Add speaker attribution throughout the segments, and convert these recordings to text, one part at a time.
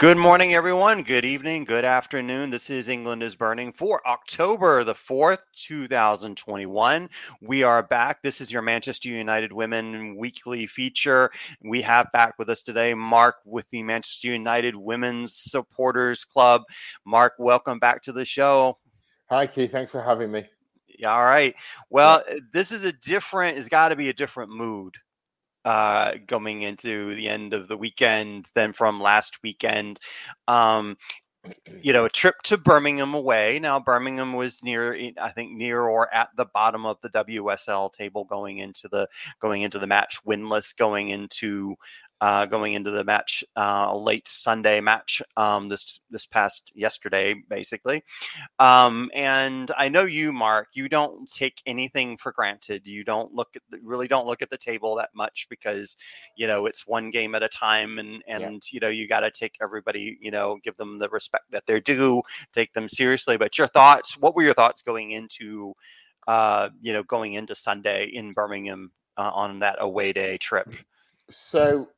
Speaker 1: Good morning, everyone. Good evening. Good afternoon. This is England is Burning for October the 4th, 2021. We are back. This is your Manchester United Women weekly feature. We have back with us today Mark with the Manchester United Women's Supporters Club. Mark, welcome back to the show.
Speaker 2: Hi, Keith. Thanks for having me.
Speaker 1: All right. Well, yeah. this is a different, it's got to be a different mood uh, going into the end of the weekend than from last weekend. Um, you know, a trip to Birmingham away. Now, Birmingham was near, I think, near or at the bottom of the WSL table going into the going into the match, winless going into uh, going into the match uh, late Sunday match um, this this past yesterday, basically. Um, and I know you, Mark. You don't take anything for granted. You don't look at really don't look at the table that much because you know it's one game at a time, and and yeah. you know you got to take everybody. You know, give them the respect that they're due. Take them seriously. But your thoughts? What were your thoughts going into? Uh, you know, going into Sunday in Birmingham uh, on that away day trip.
Speaker 2: So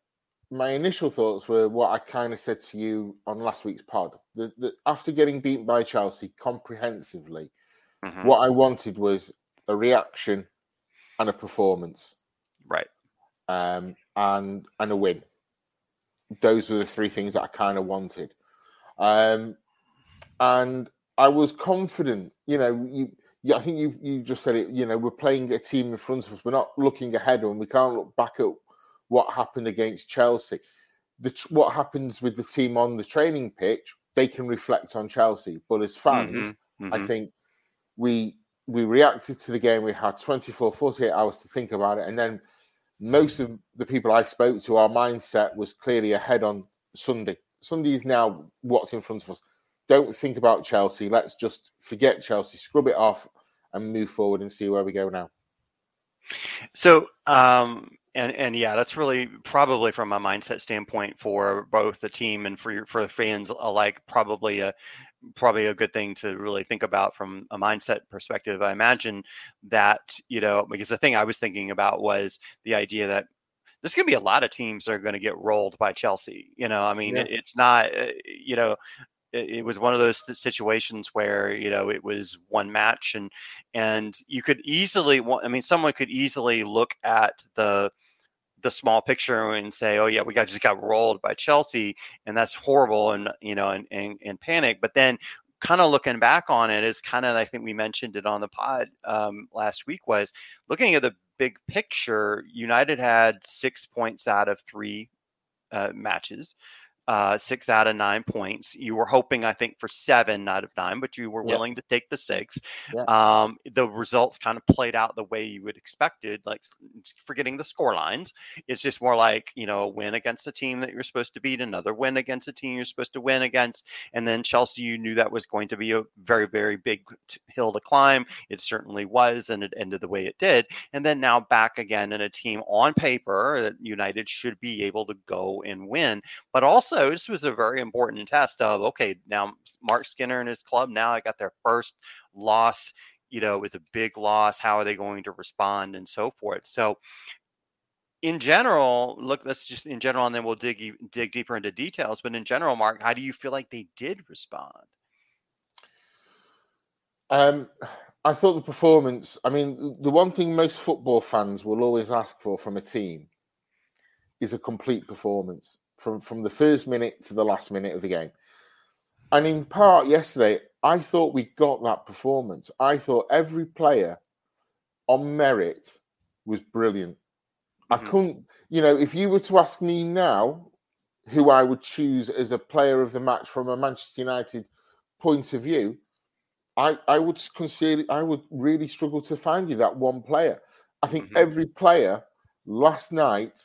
Speaker 2: my initial thoughts were what I kind of said to you on last week's pod. After getting beaten by Chelsea comprehensively, mm-hmm. what I wanted was a reaction and a performance,
Speaker 1: right?
Speaker 2: Um, and and a win. Those were the three things that I kind of wanted, um, and I was confident. You know, you, you, I think you you just said it. You know, we're playing a team in front of us. We're not looking ahead, and we can't look back at what happened against Chelsea. The, what happens with the team on the training pitch, they can reflect on Chelsea. But as fans, mm-hmm, mm-hmm. I think we we reacted to the game. We had 24, 48 hours to think about it. And then most of the people I spoke to, our mindset was clearly ahead on Sunday. Sunday is now what's in front of us. Don't think about Chelsea. Let's just forget Chelsea, scrub it off, and move forward and see where we go now.
Speaker 1: So, um, and and yeah, that's really probably from a mindset standpoint for both the team and for your, for the fans alike, probably a probably a good thing to really think about from a mindset perspective. I imagine that you know because the thing I was thinking about was the idea that there's going to be a lot of teams that are going to get rolled by Chelsea. You know, I mean, yeah. it, it's not uh, you know it, was one of those situations where you know it was one match and and you could easily i mean someone could easily look at the the small picture and say oh yeah we got just got rolled by chelsea and that's horrible and you know and, and, and panic but then kind of looking back on it, it is kind of i think we mentioned it on the pod um, last week was looking at the big picture united had six points out of three uh, matches uh, six out of nine points. You were hoping, I think, for seven out of nine, but you were willing to take the six. Um, the results kind of played out the way you would expected, like forgetting the score lines. It's just more like, you know, a win against a team that you're supposed to beat, another win against a team you're supposed to win against. And then Chelsea, you knew that was going to be a very, very big hill to climb. It certainly was, and it ended the way it did. And then now back again in a team on paper that United should be able to go and win, but also also this was a very important test of okay now mark skinner and his club now i got their first loss you know it was a big loss how are they going to respond? and so forth. So in general look let's just in general and then we'll dig dig deeper into details but in general mark how do you feel like they did respond?
Speaker 2: Um I thought the performance, I mean, the one thing most football fans will always ask for from a team is a complete performance from from the first minute to the last minute of the game. And in part, yesterday, I thought we got that performance. I thought every player on merit was brilliant. Mm-hmm. I couldn't, you know, if you were to ask me now who I would choose as a player of the match from a Manchester United point of view, I, I would consider I would really struggle to find you that one player. I think mm-hmm. every player last night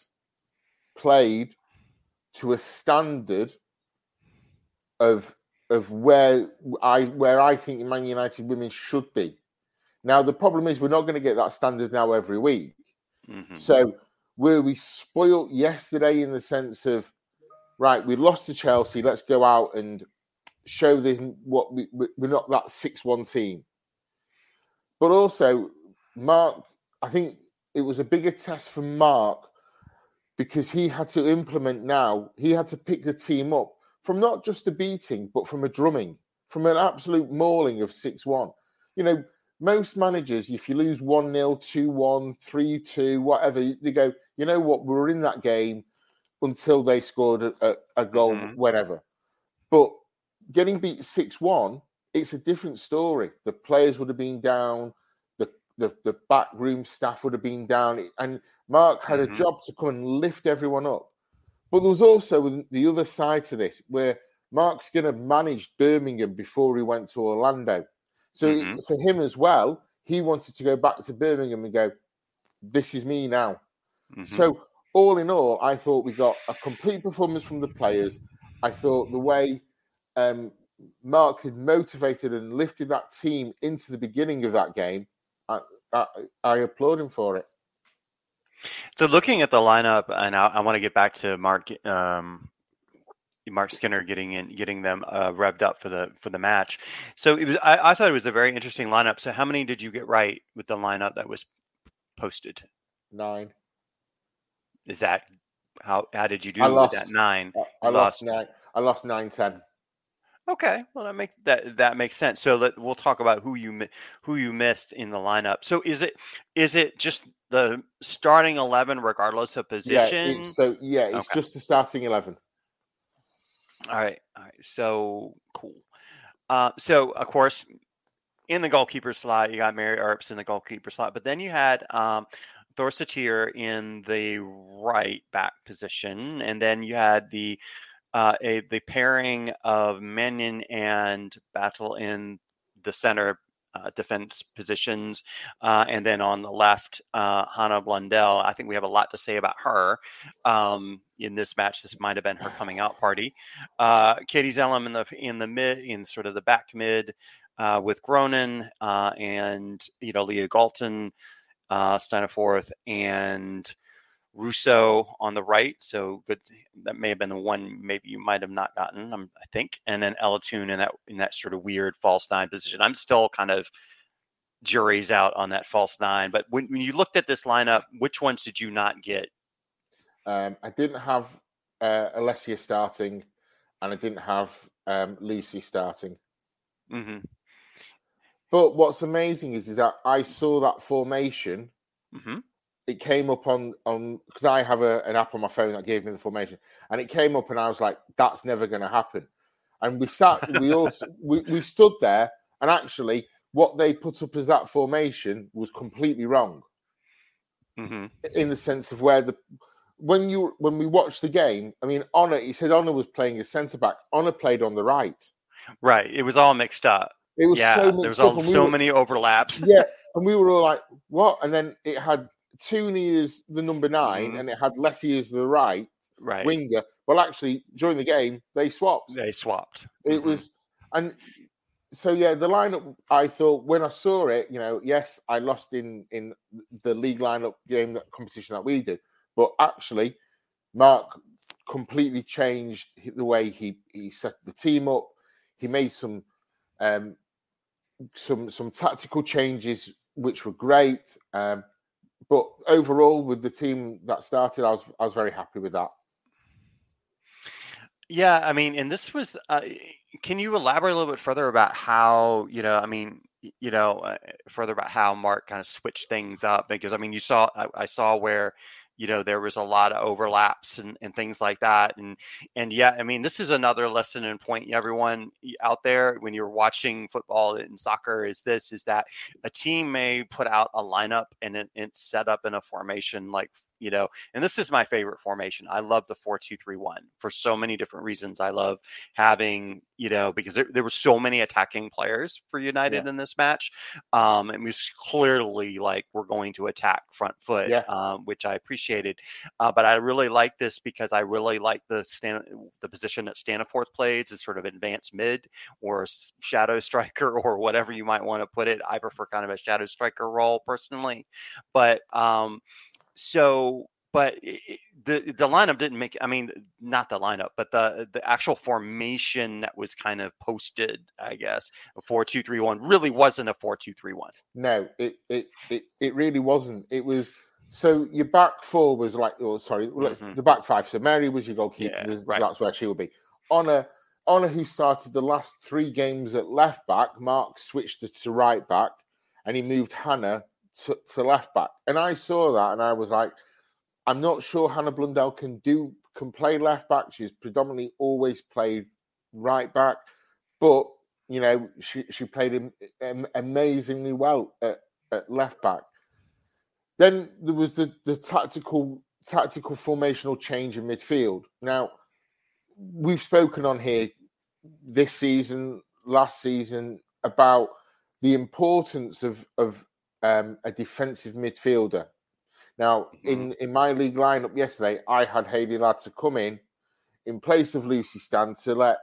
Speaker 2: played to a standard of of where I where I think Man United women should be. Now the problem is we're not going to get that standard now every week. Mm-hmm. So were we spoilt yesterday in the sense of right, we lost to Chelsea, let's go out and show them what we, we're not that six one team. But also, Mark, I think it was a bigger test for Mark because he had to implement now, he had to pick the team up from not just a beating, but from a drumming, from an absolute mauling of 6 1. You know, most managers, if you lose 1 0, 2 1, 3 2, whatever, they go, you know what, we were in that game until they scored a, a, goal, mm-hmm. whatever. But getting beat 6 1, it's a different story. The players would have been down, the, the, backroom staff would have been down, and Mark had mm-hmm. a job to come and lift everyone up. But there was also the other side to this where Mark Skinner managed Birmingham before he went to Orlando. So mm-hmm. for him as well, he wanted to go back to Birmingham and go, this is me now. Mm-hmm. So all in all, I thought we got a complete performance from the players. I thought the way um, Mark had motivated and lifted that team into the beginning of that game, I, I, I applaud him for it.
Speaker 1: So looking at the lineup, and I, I want to get back to Mark um, Mark Skinner getting in, getting them uh, revved up for the for the match. So it was. I, I, thought it was a very interesting lineup. So how many did you get right with the lineup that was posted?
Speaker 2: Nine.
Speaker 1: Is that how? How did you do I lost, with that nine?
Speaker 2: I, I lost, lost nine. I lost nine ten.
Speaker 1: Okay, well that makes that that makes sense. So let we'll talk about who you who you missed in the lineup. So is it is it just the starting eleven regardless of position?
Speaker 2: Yeah, so yeah, it's okay. just the starting eleven.
Speaker 1: All right, all right. So cool. Uh, so of course, in the goalkeeper slot, you got Mary Earps in the goalkeeper slot, but then you had um, Thorisdottir in the right back position, and then you had the uh, a the pairing of Mannion and Batlle in the center uh, defense positions, uh, and then on the left, uh, Hannah Blundell. I think we have a lot to say about her um, in this match. This might have been her coming out party. Uh, Katie Zelem in the in the mid, in sort of the back mid, uh, with Groenen uh, and you know Leah Galton, uh, Staniforth, and Russo on the right. So good. That may have been the one maybe you might have not gotten. Um, I think, and then Ella Toone in that in that sort of weird false nine position. I'm still kind of juries out on that false nine. But when, when you looked at this lineup, which ones did you not get?
Speaker 2: Um, I didn't have uh, Alessia starting, and I didn't have um, Lucy starting.
Speaker 1: Mm-hmm.
Speaker 2: But what's amazing is, is that I saw that formation.
Speaker 1: Mm-hmm
Speaker 2: it came up on on because I have a, an app on my phone that gave me the formation, and it came up, and I was like, "That's never going to happen." And we sat, we all we, we stood there, and actually, what they put up as that formation was completely wrong.
Speaker 1: Mm-hmm.
Speaker 2: In the sense of where the when you when we watched the game, I mean, Ona, he said Ona was playing as centre back. Ona played on the right.
Speaker 1: Right. It was all mixed up.
Speaker 2: It was
Speaker 1: yeah.
Speaker 2: So
Speaker 1: there was all, we so
Speaker 2: were,
Speaker 1: many overlaps.
Speaker 2: yeah, and we were all like, "What?" And then it had Tooney is the number 9 mm-hmm. and it had Leslie as the right,
Speaker 1: right
Speaker 2: winger. Well, actually, during the game, they swapped.
Speaker 1: They swapped.
Speaker 2: It mm-hmm. was, and so yeah, the lineup. I thought when I saw it, you know, yes, I lost in in the league lineup game that competition that we do, but actually, Mark completely changed the way he he set the team up. He made some um some some tactical changes which were great. Um, but overall, with the team that started, I was I was very happy with that.
Speaker 1: Yeah, I mean, and this was. Uh, can you elaborate a little bit further about how you know? I mean, you know, uh, further about how Mark kind of switched things up because I mean, you saw I, I saw where you know there was a lot of overlaps and, and things like that and and yeah i mean this is another lesson and point everyone out there when you're watching football and soccer is this is that a team may put out a lineup and it, it's set up in a formation like you know, and this is my favorite formation. I love the four two three one for so many different reasons. I love having, you know, because there, there were so many attacking players for United yeah. in this match. Um, and it was clearly like we're going to attack front foot,
Speaker 2: yeah.
Speaker 1: um, which I appreciated. Uh, but I really like this because I really like the stand the position that Staniforth plays is sort of advanced mid or shadow striker or whatever you might want to put it. I prefer kind of a shadow striker role personally, but um, so but the the lineup didn't make i mean not the lineup but the the actual formation that was kind of posted i guess a 4231 really wasn't a 4231
Speaker 2: no it it it, it really wasn't it was so your back four was like oh sorry mm-hmm. the back five so mary was your goalkeeper yeah, right. that's where she would be Ona Ona, who started the last three games at left back, Mark switched it to right back, and he moved Hannah to, to left back. And I saw that, and I was like, I'm not sure Hannah Blundell can do can play left back. She's predominantly always played right back, but you know she she played him amazingly well at, at left back. Then there was the the tactical tactical formational change in midfield. Now we've spoken on here this season, last season about the importance of of um, a defensive midfielder. Now, mm-hmm. in in my league lineup yesterday, I had Hayley Ladd to come in in place of Lucy Stan to let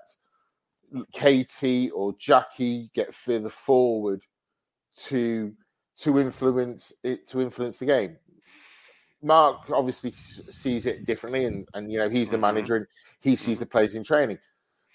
Speaker 2: Katie or Jackie get further forward to to influence it to influence the game. Mark obviously sees it differently, and and you know he's the mm-hmm. manager and he sees mm-hmm. the players in training.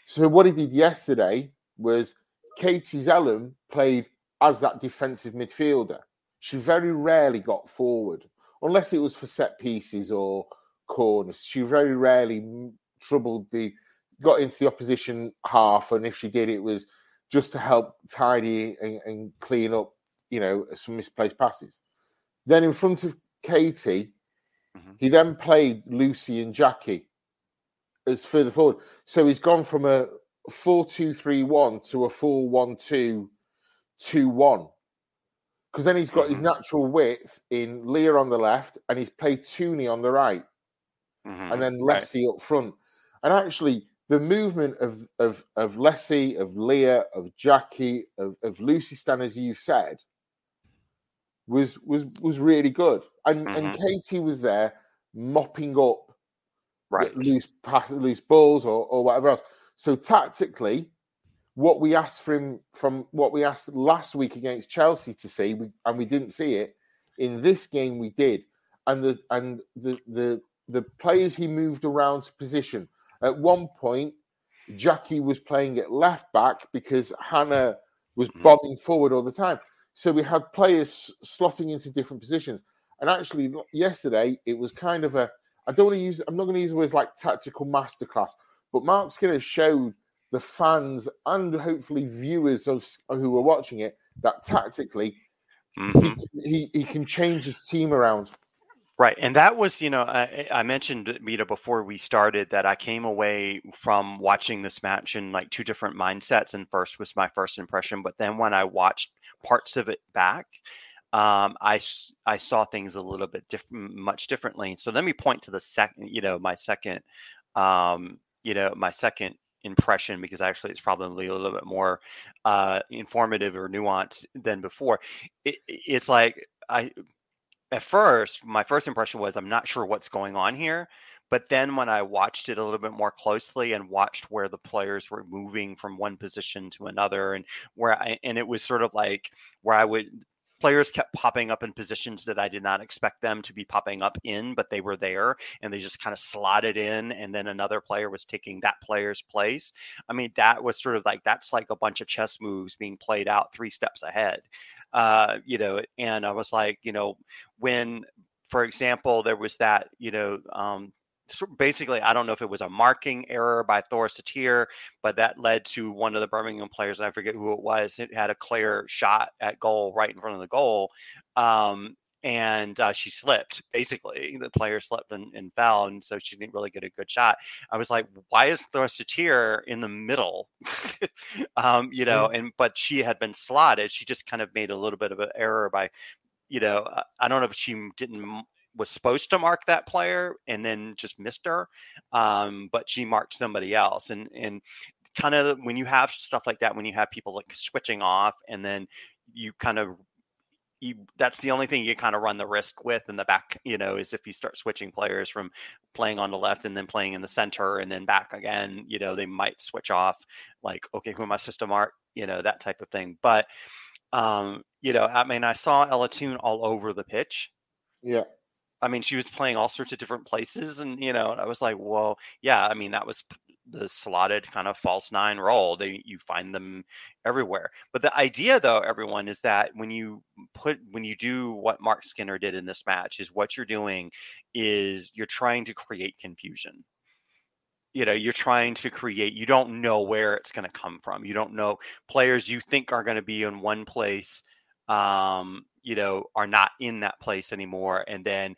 Speaker 2: So what he did yesterday was Katie Zelem played as that defensive midfielder. She very rarely got forward, unless it was for set pieces or corners. She very rarely troubled the got into the opposition half, and if she did, it was just to help tidy and, and clean up, you know, some misplaced passes. Then in front of Katie, mm-hmm. he then played Lucy and Jackie as further forward. So he's gone from a 4 2 3 1 to a 4 1 2 2 1. Because then he's got mm-hmm. his natural width in Leah on the left and he's played Tooney on the right. Mm-hmm. And then Leslie right. up front. And actually, the movement of of of Leslie, of Leah, of Jackie, of, of Lucy Stan, as you said, was was was really good. And mm-hmm. and Katie was there mopping up
Speaker 1: right.
Speaker 2: loose pass, loose balls or, or whatever else. So tactically, what we asked from from what we asked last week against Chelsea to see, we, and we didn't see it in this game. We did, and the and the the the players he moved around to position. At one point, Jackie was playing at left back because Hannah was mm-hmm. bombing forward all the time. So we had players slotting into different positions. And actually, yesterday it was kind of a I don't want to use I'm not going to use words like tactical masterclass, but Mark Skinner showed the fans and hopefully viewers of who were watching it that tactically mm-hmm. he, he, he can change his team around.
Speaker 1: Right, and that was, you know, I, I mentioned Mita before we started that I came away from watching this match in like two different mindsets. And first was my first impression, but then when I watched parts of it back, um, I I saw things a little bit different, much differently. So let me point to the second, you know, my second, um, you know, my second impression because actually it's probably a little bit more uh, informative or nuanced than before. It, it's like I at first my first impression was I'm not sure what's going on here. But then when I watched it a little bit more closely and watched where the players were moving from one position to another and where I and it was sort of like where I would players kept popping up in positions that I did not expect them to be popping up in, but they were there and they just kind of slotted in. And then another player was taking that player's place. I mean, that was sort of like that's like a bunch of chess moves being played out three steps ahead. Uh, you know, and I was like, you know, when, for example, there was that, you know, um, basically, I don't know if it was a marking error by Thorisdottir, but that led to one of the Birmingham players, and I forget who it was, it had a clear shot at goal right in front of the goal. Um, and uh, she slipped. Basically, the player slipped and, and, fell, and so she didn't really get a good shot. I was like, "Why is Thorisdottir in the middle?" um, you know, and but she had been slotted. She just kind of made a little bit of an error by, you know, I don't know if she didn't was supposed to mark that player and then just missed her, um, but she marked somebody else. And and kind of when you have stuff like that, when you have people like switching off, and then you kind of you, that's the only thing you kind of run the risk with in the back, you know, is if you start switching players from playing on the left and then playing in the center and then back again, you know, they might switch off like, okay, who am I supposed to mark, you know, that type of thing. But, um, you know, I mean, I saw Ella Toone all over the pitch.
Speaker 2: Yeah.
Speaker 1: I mean, she was playing all sorts of different places, and you know, I was like, well, yeah. I mean, that was the slotted kind of false nine role. They you find them everywhere. But the idea, though, everyone, is that when you put when you do what Mark Skinner did in this match, is what you're doing is you're trying to create confusion. you know you're trying to create you don't know where it's going to come from you don't know players you think are going to be in one place um, you know are not in that place anymore and then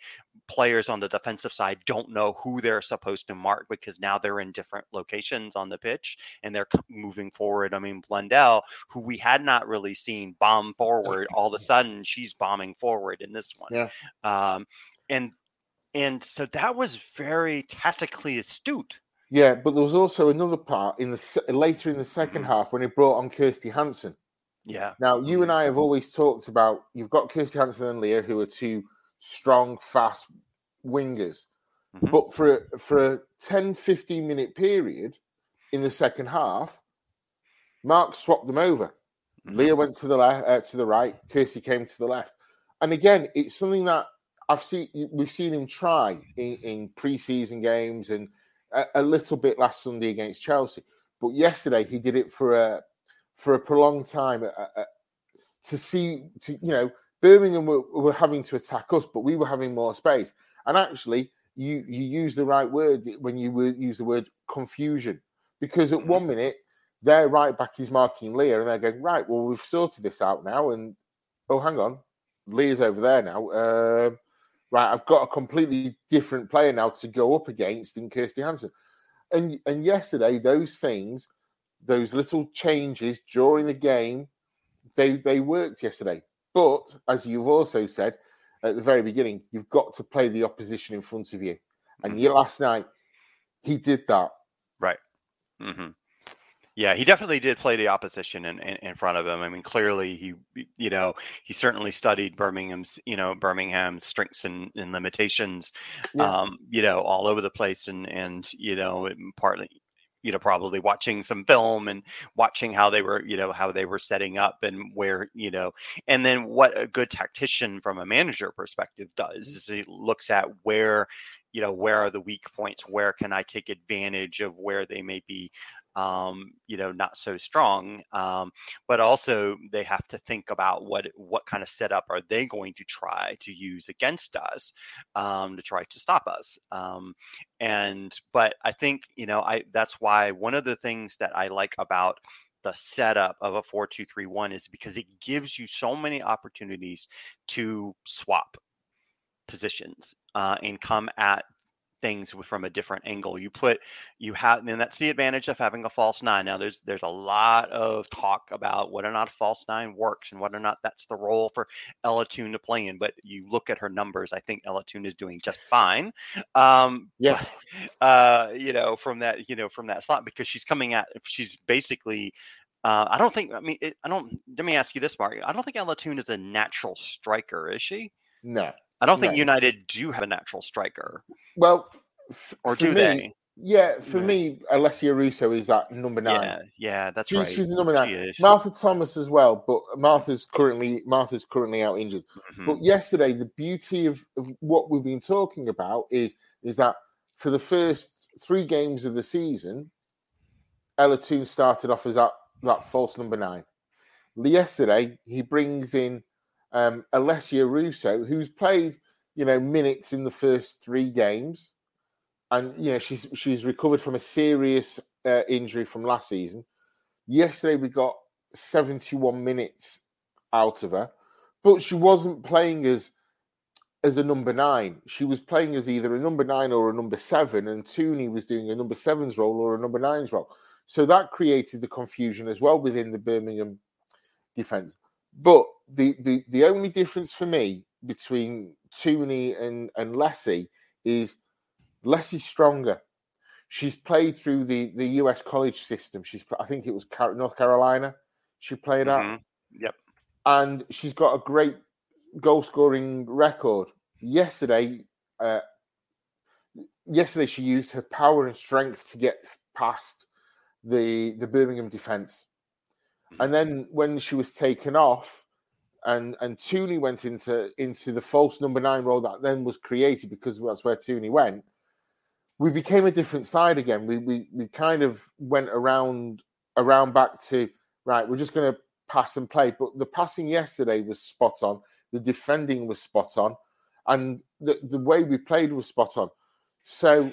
Speaker 1: players on the defensive side don't know who they're supposed to mark because now they're in different locations on the pitch and they're moving forward. I mean, Blundell, who we had not really seen bomb forward, all of a sudden she's bombing forward in this one.
Speaker 2: Yeah.
Speaker 1: Um, and and so that was very tactically astute.
Speaker 2: Yeah, but there was also another part in the later in the 2nd mm-hmm. half when he brought on Kirsty Hanson.
Speaker 1: Yeah.
Speaker 2: Now you and I have always talked about you've got Kirsty Hanson and Leah who are two strong, fast wingers. Mm-hmm. But for a, for a 10, 15 minute period in the second half, Mark swapped them over. Mm-hmm. Leah went to the left, uh, to the right. Kirsty came to the left. And again, it's something that I've seen. We've seen him try in, in preseason games and a, a, little bit last Sunday against Chelsea. But yesterday, he did it for a for a prolonged time uh, uh, to see to you know Birmingham were, were having to attack us, but we were having more space. And actually, you you use the right word when you use the word confusion, because at mm-hmm. one minute their right back is marking Leah, and they're going right. Well, we've sorted this out now, and oh, hang on, Leah's over there now. Uh, right, I've got a completely different player now to go up against in Kirsty Hanson. And and yesterday, those things, those little changes during the game, they they worked yesterday. But as you've also said at the very beginning, you've got to play the opposition in front of you. And mm-hmm. last night, he did that.
Speaker 1: Right. Mm-hmm. Yeah, he definitely did play the opposition in, in, in, front of him. I mean, clearly he, you know, he certainly studied Birmingham's, you know, Birmingham's strengths and, and limitations, yeah. um, you know, all over the place, and and you know, partly, you know probably watching some film and watching how they were you know how they were setting up and where you know and then what a good tactician from a manager perspective does mm-hmm. is he looks at where you know where are the weak points where can i take advantage of where they may be um, you know, not so strong. Um, but also they have to think about what what kind of setup are they going to try to use against us um, to try to stop us. Um, and but I think you know I that's why one of the things that I like about the setup of a 4231 is because it gives you so many opportunities to swap positions uh, and come at things from a different angle. You put you have and that's the advantage of having a false nine. Now there's there's a lot of talk about whether or not a false nine works and whether or not that's the role for Ella Toone to play in. But you look at her numbers, I think Ella Toone is doing just fine. Um,
Speaker 2: yeah,
Speaker 1: but, uh, you know from that you know from that slot because she's coming at she's basically. Uh, I don't think. I mean, it, I don't. Let me ask you this, Mark. I don't think Ella Toone is a natural striker, is she?
Speaker 2: No.
Speaker 1: I don't think United do have a natural striker.
Speaker 2: Well,
Speaker 1: f- or do me, they?
Speaker 2: Yeah, for yeah. me, Alessia Russo is that number nine.
Speaker 1: Yeah, yeah, that's
Speaker 2: she's,
Speaker 1: right.
Speaker 2: She's the number nine. Martha Thomas as well, but Martha's currently Martha's currently out injured. Mm-hmm. But yesterday, the beauty of, of what we've been talking about is is that for the first three games of the season, Ella Toone started off as that that false number nine. Yesterday, he brings in um, Alessia Russo, who's played you know minutes in the first three games, and you know she's she's recovered from a serious uh, injury from last season. Yesterday we got 71 minutes out of her, but she wasn't playing as as a number nine. She was playing as either a number nine or a number seven, and Tooney was doing a number seven's role or a number nine's role. So that created the confusion as well within the Birmingham defense. But the the the only difference for me between Tooney and and Lessie is Lessie's stronger. She's played through the the US college system. She's I think it was North Carolina. She played mm-hmm. at.
Speaker 1: Yep.
Speaker 2: And she's got a great goal scoring record. Yesterday, uh, yesterday she used her power and strength to get past the the Birmingham defense. And then when she was taken off, and and Tooney went into into the false number nine role that then was created because that's where Tooney went. We became a different side again. We we we kind of went around around back to right. We're just going to pass and play. But the passing yesterday was spot on. The defending was spot on, and the the way we played was spot on. So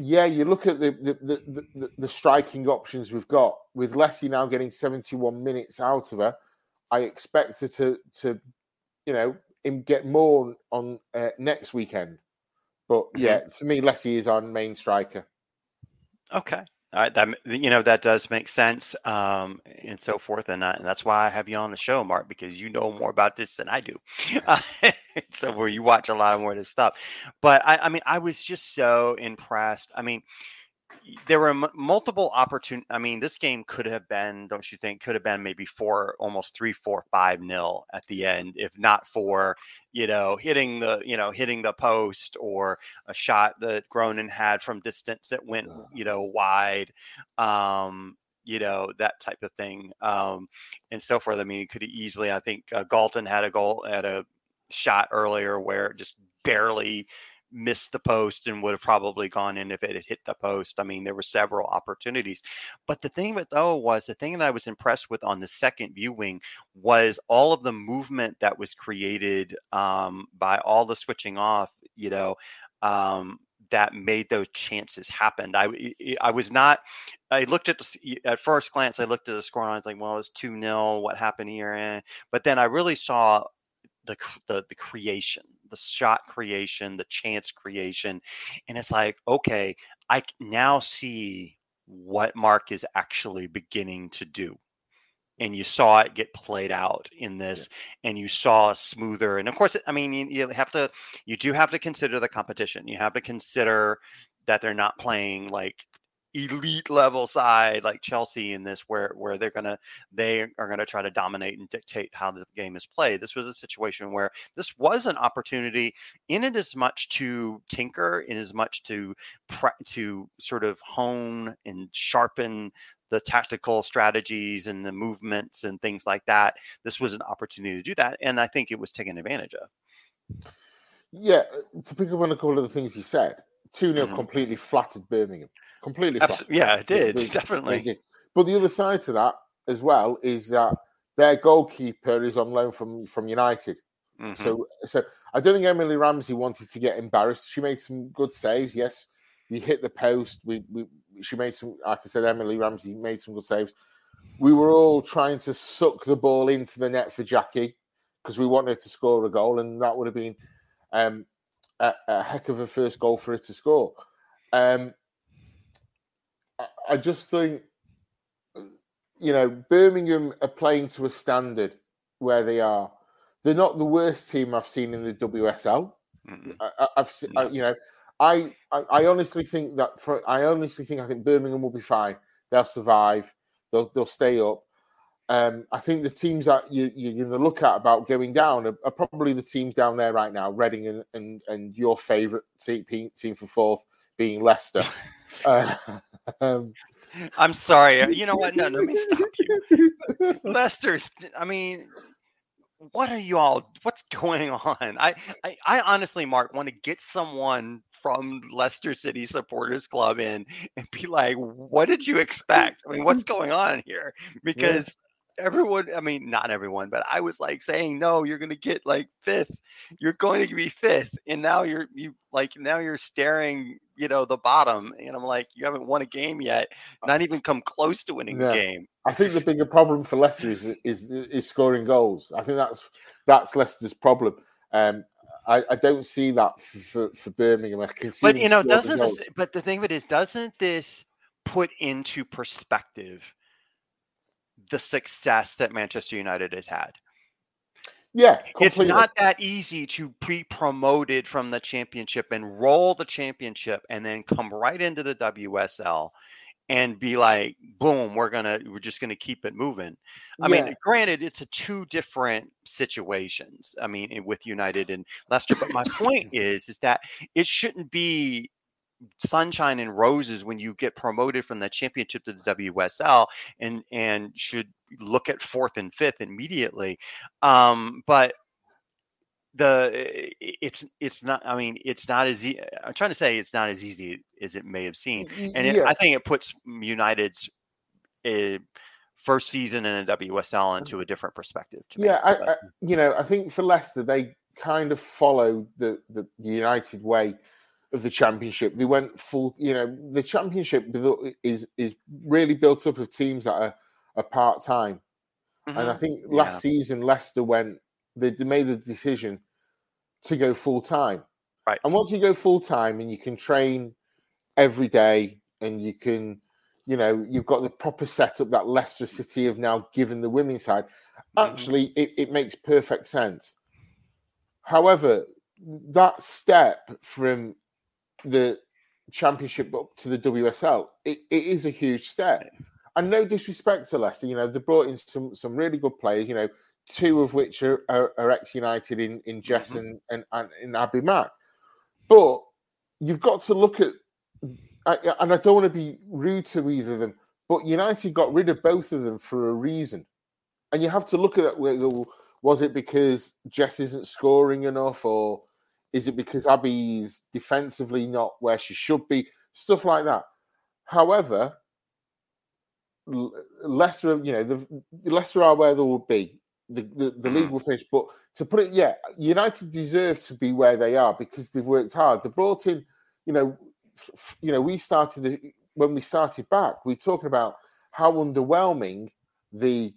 Speaker 2: yeah, you look at the the, the the, the striking options we've got with Leslie now getting 71 minutes out of her. I expect her to to you know get more on uh, next weekend. But mm-hmm. yeah, for me, Leslie is our main striker.
Speaker 1: Okay. All right, that you know that does make sense, um, and so forth, and, and, that's why I have you on the show, Mark, because you know more about this than I do. Uh, so where you watch a lot more of this stuff, but I, I mean, I was just so impressed. I mean, there were m- multiple opportunities. I mean, this game could have been, don't you think, could have been maybe four, almost three, four, five nil at the end, if not for you know hitting the you know hitting the post or a shot that Groenen had from distance that went you know wide. Um, you know that type of thing, um, and so forth. I mean, it could easily. I think uh, Galton had a goal at a shot earlier where just barely missed the post and would have probably gone in if it had hit the post. I mean, there were several opportunities. But the thing it though was the thing that I was impressed with on the second viewing was all of the movement that was created um, by all the switching off, you know, um, that made those chances happen. I I was not. I looked at the at first glance. I looked at the score and I was like, well, it's two 0 What happened here? But then I really saw the the, the creation the shot creation, the chance creation. And it's like, okay, I now see what Mark is actually beginning to do. And you saw it get played out in this, yeah. and you saw a smoother. And of course, I mean, you, you have to, you do have to consider the competition. You have to consider that they're not playing like elite level side like Chelsea in this where where they're gonna they are gonna try to dominate and dictate how the game is played. This was a situation where this was an opportunity in it as much to tinker, in as much to to sort of hone and sharpen the tactical strategies and the movements and things like that. This was an opportunity to do that, and I think it was taken advantage of.
Speaker 2: Yeah, to pick up on a couple of the things you said, 2 0 mm-hmm. completely flattered Birmingham completely.
Speaker 1: yeah, it did definitely.
Speaker 2: But the other side to that as well is that their goalkeeper is on loan from from United. Mm-hmm. So, so I don't think Emily Ramsey wanted to get embarrassed. She made some good saves. Yes, we hit the post. We, we she made some. Like I said, Emily Ramsey made some good saves. We were all trying to suck the ball into the net for Jackie because we wanted to score a goal, and that would have been um, a, a, heck of a first goal for her to score. Um, I just think, you know, Birmingham are playing to a standard where they are. They're not the worst team I've seen in the WSL. Mm-hmm. I, have you know, I, I, I honestly think that for I honestly think I think Birmingham will be fine. They'll survive. They'll they'll stay up. Um, I think the teams that you, you're going to look at about going down are, are, probably the teams down there right now, Reading and and, and your favourite team, team for fourth being Leicester. uh,
Speaker 1: um, I'm sorry. Uh, you know what? No, let me stop you. Leicester's. I mean, what are you all? What's going on? I, I, I honestly, Mark, want to get someone from Leicester City Supporters Club in and be like, "What did you expect? I mean, what's going on here?" Because everyone i mean not everyone but i was like saying no you're going to get like fifth you're going to be fifth and now you're you like now you're staring you know the bottom and i'm like you haven't won a game yet not even come close to winning yeah. the game
Speaker 2: i think the bigger problem for leicester is, is is scoring goals i think that's that's leicester's problem um I, I don't see that for, for Birmingham.
Speaker 1: but you know, doesn't this? But the thing of it is, doesn't this put into perspective the success that Manchester United has had.
Speaker 2: Yeah,
Speaker 1: completely. it's not that easy to be promoted from the championship and roll the championship and then come right into the WSL and be like, boom, we're gonna we're just gonna keep it moving. I yeah. mean, granted, it's a two different situations. I mean, eh, with United and Leicester, but my point is, is that it shouldn't be sunshine and roses when you get promoted from the championship to the WSL and and should look at fourth and fifth immediately. Um, but the it's it's not i mean it's not as e- i'm trying to say it's not as easy as it may have seemed and it, i think it puts united's uh, first season in a wsl into a different perspective
Speaker 2: yeah I, I, you know i think for leicester they kind of follow the the united way of the championship. They went full. You know, the championship is is really built up of teams that are, are part time. Mm-hmm. And I mm-hmm. think last yeah. season Leicester went. They, they made the decision to go full time.
Speaker 1: Right.
Speaker 2: And once you go full time and you can train every day and you can, you know, you've got the proper setup that Leicester City have now given the women's side. Mm-hmm. Actually, mm-hmm. it, it makes perfect sense. However, that step from the championship up to the WSL, it, it is a huge step. And no disrespect to Leicester, you know, they brought in some some really good players, you know, two of which are, are, are ex United in, in Jess mm-hmm. and, and, and in Abby Mack. But you've got to look at, and I don't want to be rude to either of them, but United got rid of both of them for a reason. And you have to look at that. Was it because Jess isn't scoring enough, or is it because Abby's defensively not where she should be? Stuff like that. However, Leicester, you know, the Leicester are where they will be. The, the, the league mm. will finish, but to put it, yeah, United deserve to be where they are because they've worked hard. They brought in, you know, you know, we started the, when we started back. We talking about how underwhelming the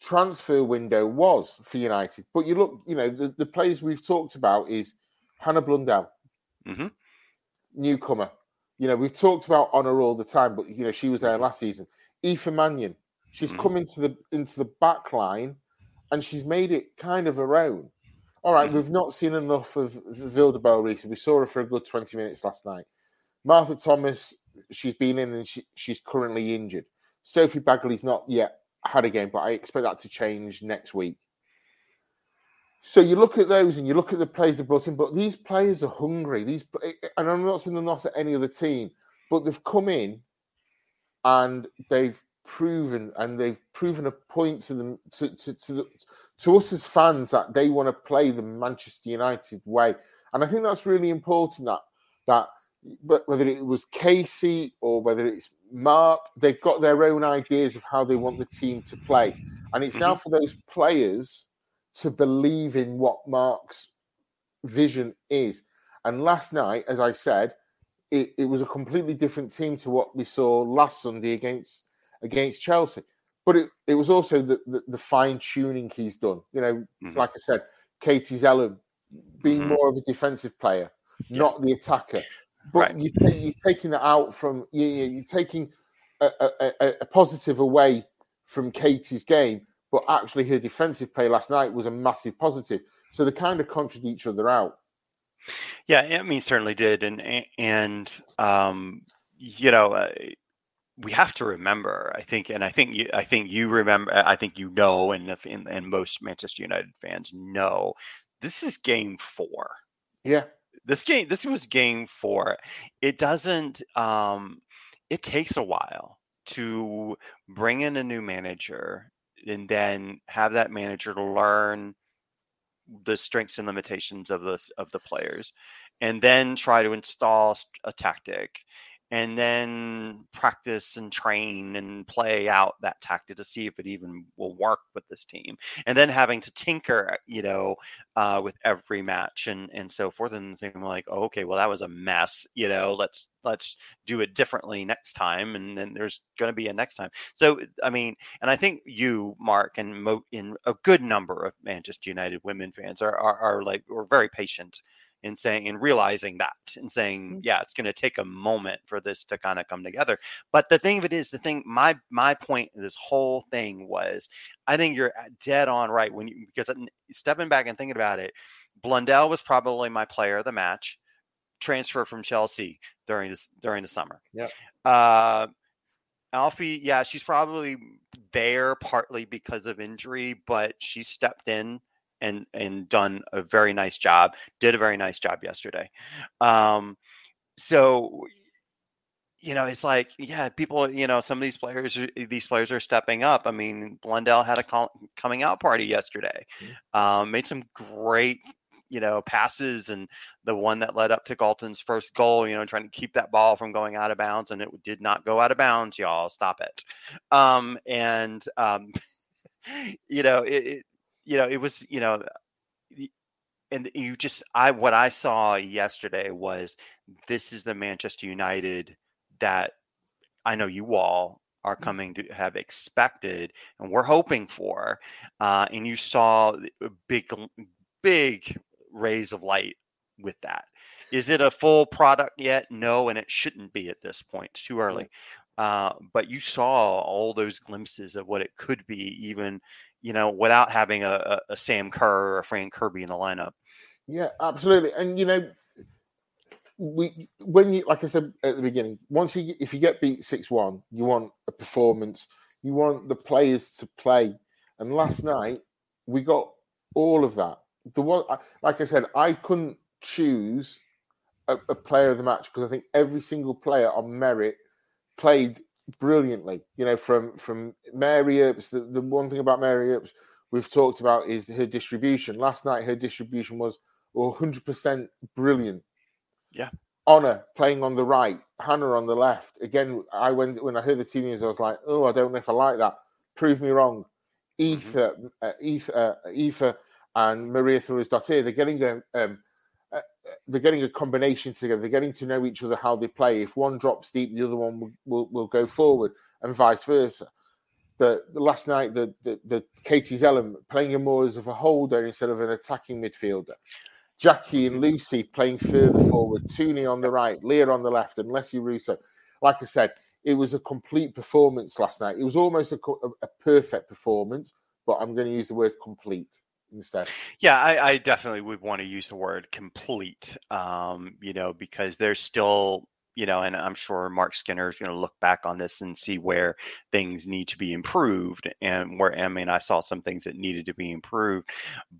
Speaker 2: transfer window was for United. But you look, you know, the, the players we've talked about is Hannah Blundell, mm-hmm. newcomer. You know, we've talked about Ona all the time, but you know, she was there last season. Aoife Mannion, she's mm-hmm. come into the into the back line and she's made it kind of her own. All right, mm-hmm. we've not seen enough of Wildeboer recently. We saw her for a good 20 minutes last night. Martha Thomas, she's been in and she, she's currently injured. Sophie Baggaley's not yet had a game, but I expect that to change next week. So you look at those and you look at the players they brought in, but these players are hungry. These and I'm not saying they're not at any other team, but they've come in and they've proven and they've proven a point to them to to to, the, to us as fans that they want to play the Manchester United way, and I think that's really important. That that whether it was Casey or whether it's Mark, they've got their own ideas of how they want the team to play, and it's now mm-hmm. for those players to believe in what Mark's vision is. And last night, as I said, it, it was a completely different team to what we saw last Sunday against against Chelsea. But it, it was also the, the, the fine tuning he's done. You know, mm-hmm. like I said, Katie Zelem being mm-hmm. more of a defensive player, yeah. not the attacker. But right. you, you're taking that out from you, you're taking a, a, a positive away from Katie's game but actually her defensive play last night was a massive positive. So they kind of contradict each other out.
Speaker 1: Yeah, I mean, certainly did, and and um, you know, uh, we have to remember. I think, and I think you, I think you remember. I think you know, and if, and, and most Manchester United fans know, this is game four.
Speaker 2: Yeah,
Speaker 1: this game. This was game four. It doesn't. Um, it takes a while to bring in a new manager and then have that manager to learn the strengths and limitations of the of the players and then try to install a tactic and then practice and train and play out that tactic to see if it even will work with this team. And then having to tinker you know uh, with every match and and so forth and thinking like oh, okay well that was a mess you know let's let's do it differently next time and then there's going to be a next time. So i mean and i think you mark and mo- in a good number of manchester united women fans are are, are like we're very patient and saying and realizing that and saying mm. yeah it's going to take a moment for this to kind of come together. But the thing of it is the thing my my point in this whole thing was i think you're dead on right when you because stepping back and thinking about it blundell was probably my player of the match transfer from chelsea during this during the summer.
Speaker 2: Yeah
Speaker 1: uh Alfie, yeah, she's probably there partly because of injury, but she stepped in and and done a very nice job. Did a very nice job yesterday. Um, so you know, it's like, yeah, people, you know, some of these players, these players are stepping up. I mean, Blundell had a call, coming out party yesterday, mm-hmm. um, made some great, you know, passes, and the one that led up to Galton's first goal, you know, trying to keep that ball from going out of bounds, and it did not go out of bounds. Y'all, stop it. Um, and um, you know, it, it, you know, it was, you know, and you just I what I saw yesterday was this is the Manchester United that I know you all are mm. coming to have expected and we're hoping for. Uh, and you saw a big, big rays of light with that. Is it a full product yet? No, and it shouldn't be at this point. It's too early. Uh, but you saw all those glimpses of what it could be, even you know, without having a, a Sam Kerr or a Fran Kirby in the lineup.
Speaker 2: Yeah, absolutely. And you know, we when you like I said at the beginning, once you if you get beat six one, you want a performance. You want the players to play. And last night we got all of that. The one, like I said, I couldn't choose a, a player of the match because I think every single player on merit played brilliantly. You know, from from Mary Earps. The, the one thing about Mary Earps we've talked about is her distribution. Last night, her distribution was 100% brilliant.
Speaker 1: Yeah.
Speaker 2: Ona playing on the right, Hannah on the left. Again, I went when I heard the team news, I was like, oh, I don't know if I like that. Prove me wrong. Ether, mm-hmm. uh, Ether, uh, Ether, and Maria Thorisdottir, they're getting a um, they're getting a combination together. They're getting to know each other, how they play. If one drops deep, the other one will, will, will go forward, and vice versa. The, the last night, the, the, the Katie Zelem playing him more as of a holder instead of an attacking midfielder. Jackie and Lucy playing further forward, Tooney on the right, Leah on the left, and Leslie Russo. Like I said, it was a complete performance last night. It was almost a, a perfect performance, but I'm going to use the word complete instead.
Speaker 1: Yeah, I, I, definitely would want to use the word complete, um, you know, because there's still you know, and I'm sure Marc Skinner is going to look back on this and see where things need to be improved. And where, I mean, I saw some things that needed to be improved,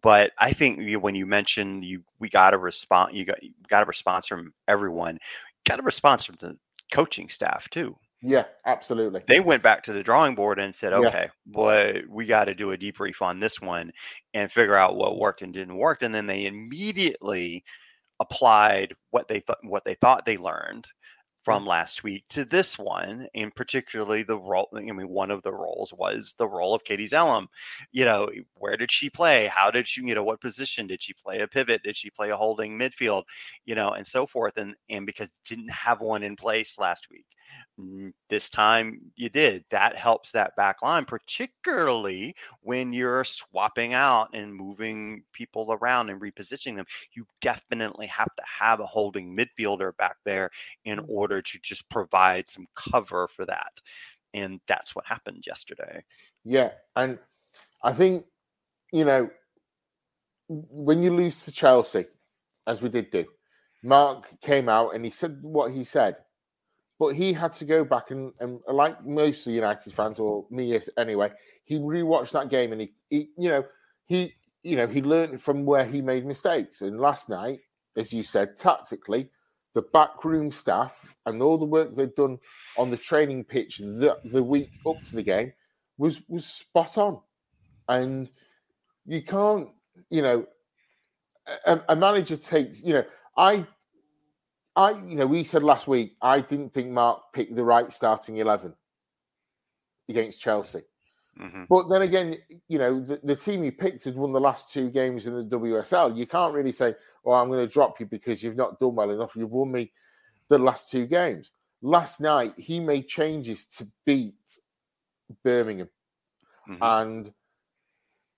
Speaker 1: but I think you, when you mentioned you, we got a response, you got, you got a response from everyone, got a response from the coaching staff too.
Speaker 2: Yeah, absolutely.
Speaker 1: They went back to the drawing board and said, okay, boy, we got to do a debrief on this one and figure out what worked and didn't work. And then they immediately applied what they thought what they thought they learned mm. from last week to this one, and particularly the role. I mean, one of the roles was the role of Katie Zelem. You know, where did she play? How did she? You know, what position did she play? A pivot? Did she play a holding midfield? You know, and so forth. And and because didn't have one in place last week, this time you did. That helps that back line, particularly when you're swapping out and moving people around and repositioning them. You definitely have to have a holding midfielder back there in mm. order to just provide some cover for that. And that's what happened yesterday.
Speaker 2: Yeah. And I think, you know, when you lose to Chelsea, as we did do, Mark came out and he said what he said but he had to go back and, and like most of the United fans, or me anyway, he rewatched that game and he, he you know, he, you know, he learned from where he made mistakes. And last night, as you said, tactically, the backroom staff and all the work they'd done on the training pitch the, the week up to the game was was spot on. And you can't, you know, a, a manager takes, you know, I I, you know, we said last week I didn't think Mark picked the right starting eleven against Chelsea. Mm-hmm. But then again, you know, the, the, team he picked had won the last two games in the WSL. You can't really say, "Well, I'm going to drop you because you've not done well enough. You've won me the last two games." Last night, he made changes to beat Birmingham, mm-hmm. and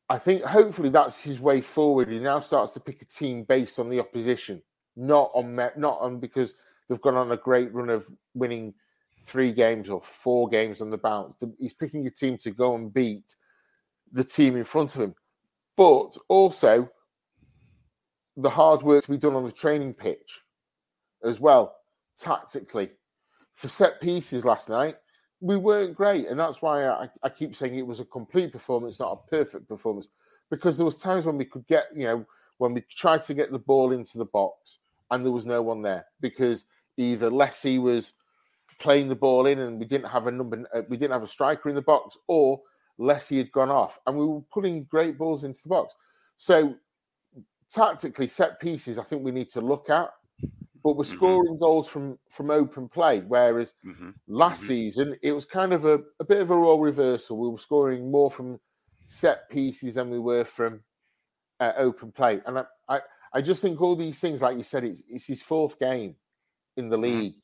Speaker 2: I think hopefully that's his way forward. He now starts to pick a team based on the opposition not on not on because they've gone on a great run of winning three games or four games on the bounce. He's picking a team to go and beat the team in front of him, but also the hard work to be done on the training pitch as well, tactically. For set pieces last night, we weren't great, and that's why I, I keep saying it was a complete performance, not a perfect performance, because there was times when we could get, you know, when we tried to get the ball into the box and there was no one there because either Leslie was playing the ball in and we didn't have a number, uh, we didn't have a striker in the box, or Leslie had gone off, and we were putting great balls into the box. So tactically, set pieces, I think we need to look at. But we're mm-hmm. scoring mm-hmm. goals from from open play, whereas mm-hmm. last mm-hmm. season it was kind of a, a bit of a role reversal. We were scoring more from set pieces than we were from uh, open play, and I, I I just think all these things, like you said, it's, it's his fourth game in the
Speaker 1: Mm-hmm.
Speaker 2: league.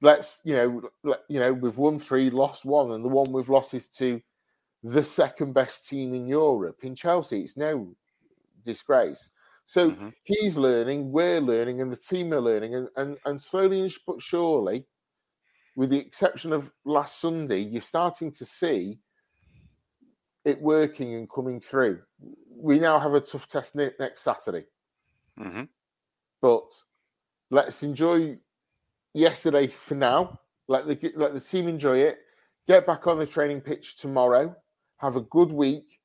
Speaker 2: Let's, you know, let, you know, we've won three, lost one, and the one we've lost is to the second best team in Europe in Chelsea. It's no disgrace. So
Speaker 1: Mhm.
Speaker 2: he's learning, we're learning, and the team are learning, and and, and slowly but surely, with the exception of last Sunday, you're starting to see it working and coming through. We now have a tough test next Saturday,
Speaker 1: Mhm.
Speaker 2: but let's enjoy yesterday for now. Let the let the team enjoy it. Get back on the training pitch tomorrow. Have a good week,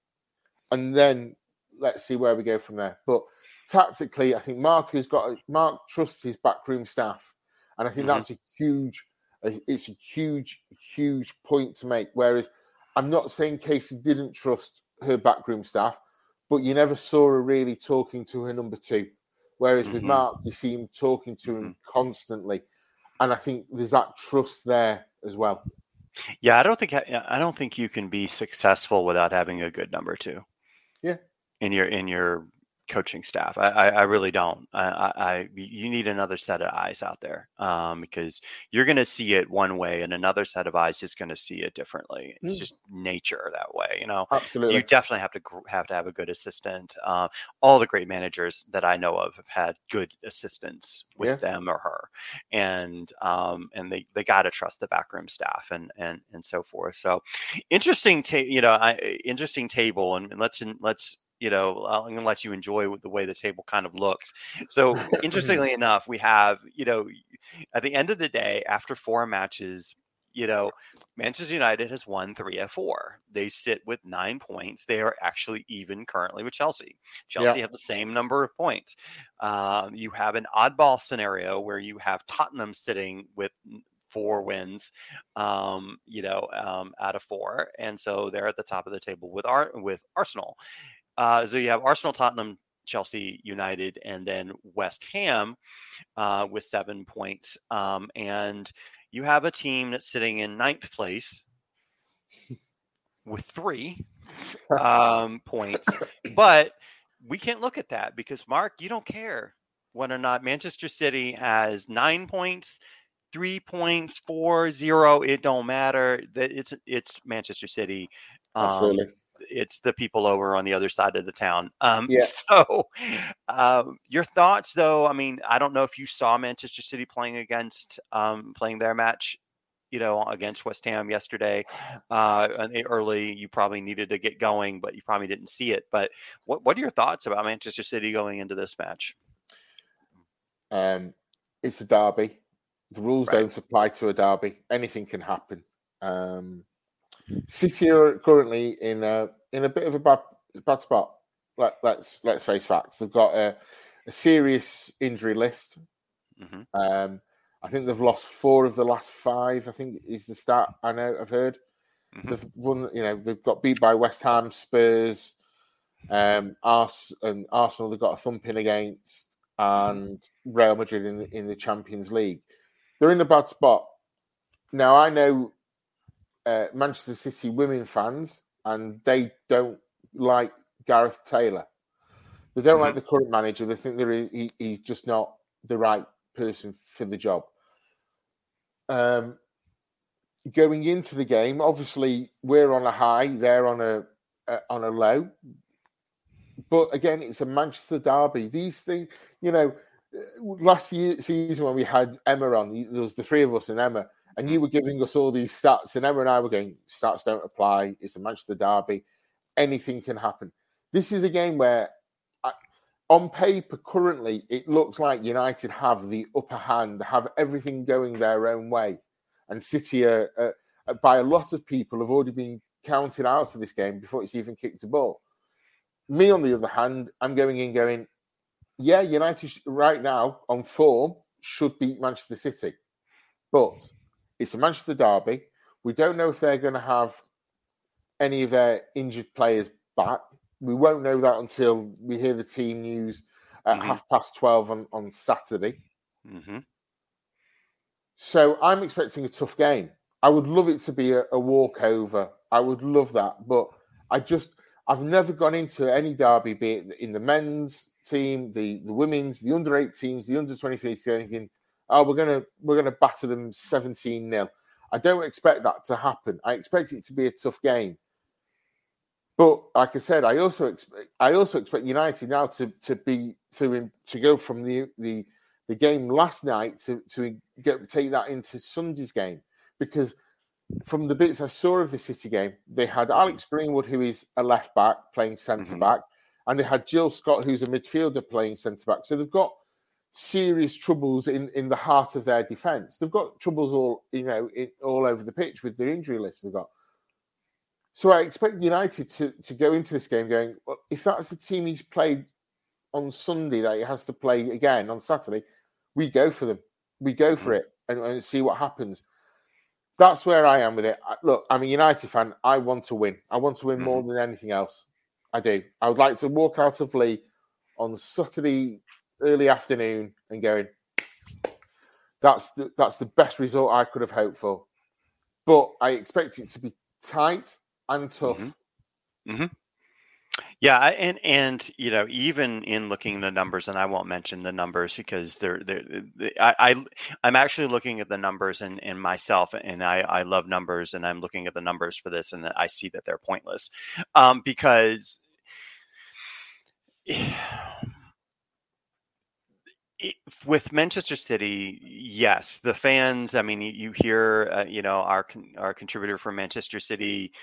Speaker 2: and then let's see where we go from there. But tactically, I think Mark has got Mark trusts his backroom staff, and I think
Speaker 1: Mhm.
Speaker 2: that's a huge. It's a huge, huge point to make. Whereas I'm not saying Casey didn't trust her backroom staff, but you never saw her really talking to her number two. Whereas with
Speaker 1: Mhm.
Speaker 2: Mark, you see him talking to him constantly, and I think there's that trust there as well.
Speaker 1: Yeah, I don't think I don't think you can be successful without having a good number two.
Speaker 2: Yeah.
Speaker 1: In your in your coaching staff, I I, I really don't. I, I, I you need another set of eyes out there um, because you're going to see it one way, and another set of eyes is going to see it differently. It's
Speaker 2: Mm.
Speaker 1: just nature that way, you know. So
Speaker 2: Absolutely.
Speaker 1: you definitely have to have to have a good assistant. Uh, all the great managers that I know of have had good assistants with
Speaker 2: Yeah.
Speaker 1: them or her, and um, and they they got to trust the backroom staff and and and so forth. So interesting, ta- you know, I, interesting table, and, and let's let's you know I'm going to let you enjoy the way the table kind of looks. So interestingly enough, we have you know at the end of the day after four matches. You know, Manchester United has won three of four. They sit with nine points. They are actually even currently with Chelsea. Chelsea have the same number of points. Um, you have an oddball scenario where you have Tottenham sitting with four wins, um, you know, um, out of four, and so they're at the top of the table with Ar- with Arsenal. Uh, so you have Arsenal, Tottenham, Chelsea, United, and then West Ham uh, with seven points, um, and you have a team that's sitting in ninth place with three um, points. But we can't look at that because, Mark, you don't care whether or not Manchester City has nine points, three points, four, zero. It don't matter. It's it's Manchester City. Um,
Speaker 2: Absolutely.
Speaker 1: It's the people over on the other side of the town. Um,
Speaker 2: Yeah.
Speaker 1: So, um, your thoughts, though? I mean, I don't know if you saw Manchester City playing against um, playing their match, you know, against West Ham yesterday. Uh, early, you probably needed to get going, but you probably didn't see it. But what what are your thoughts about Manchester City going into this match?
Speaker 2: Um, it's a derby. The rules
Speaker 1: Right.
Speaker 2: don't apply to a derby. Anything can happen. Um, City are currently in a in a bit of a bad bad spot. Let, let's let's face facts. They've got a, a serious injury list.
Speaker 1: hmm
Speaker 2: Um, I think they've lost four of the last five. I think is the stat I know I've heard.
Speaker 1: Mhm.
Speaker 2: They've won. You know, they've got beat by West Ham, Spurs, um, Ars- and Arsenal. They've got a thumping against, and Real Madrid in the, in the Champions League. They're in a bad spot. Now I know uh, Manchester City women fans, and they don't like Gareth Taylor. They don't like the current manager. They think he, he's just not the right person for the job. Um, going into the game, obviously we're on a high, they're on a uh, on a low. But again, it's a Manchester derby. These things, you know, last year season when we had Emma on, there was the three of us and Emma, and you were giving us all these stats, and Emma and I were going, stats don't apply. It's a Manchester derby. Anything can happen. This is a game where, I, on paper, currently, it looks like United have the upper hand, have everything going their own way, and City are, by a lot of people have already been counted out of this game before it's even kicked a ball. Me, on the other hand, I'm going in going, yeah, United right now on form should beat Manchester City, but it's a Manchester derby. We don't know if they're going to have any of their injured players back. We won't know that until we hear the team news at
Speaker 1: Mhm.
Speaker 2: half past 12 on, on Saturday.
Speaker 1: hmm
Speaker 2: So I'm expecting a tough game. I would love it to be a, a walkover. I would love that, but I just I've never gone into any derby, be it in the men's team, the the women's, the under 18s, the under 23s, thinking, oh, we're gonna we're gonna batter them 17 0 I don't expect that to happen. I expect it to be a tough game. But like I said, I also expect I also expect United now to to be to to go from the the the game last night to to get take that into Sunday's game because from the bits I saw of the City game, they had Alex Greenwood, who is a left back playing centre mm-hmm. back, and they had Jill Scott, who's a midfielder playing centre back. So they've got serious troubles in, in the heart of their defence. They've got troubles all you know in, all over the pitch with their injury list they've got. So I expect United to, to go into this game going, well, if that's the team he's played on Sunday that he has to play again on Saturday, we go for them. We go for mm-hmm. it and, and see what happens. That's where I am with it. Look, I'm a United fan. I want to win. I want to win more mm-hmm. than anything else. I do. I would like to walk out of Leigh on Saturday early afternoon and going, that's the, that's the best result I could have hoped for. But I expect it to be tight and tough.
Speaker 1: Mm-hmm. Mm-hmm. Yeah, and and you know, even in looking the numbers, and I won't mention the numbers because they're they're. they I, I I'm actually looking at the numbers and and myself, and I I love numbers, and I'm looking at the numbers for this, and I see that they're pointless, um, because. with Manchester City, yes, the fans. I mean, you hear, uh, you know, our our contributor from Manchester City,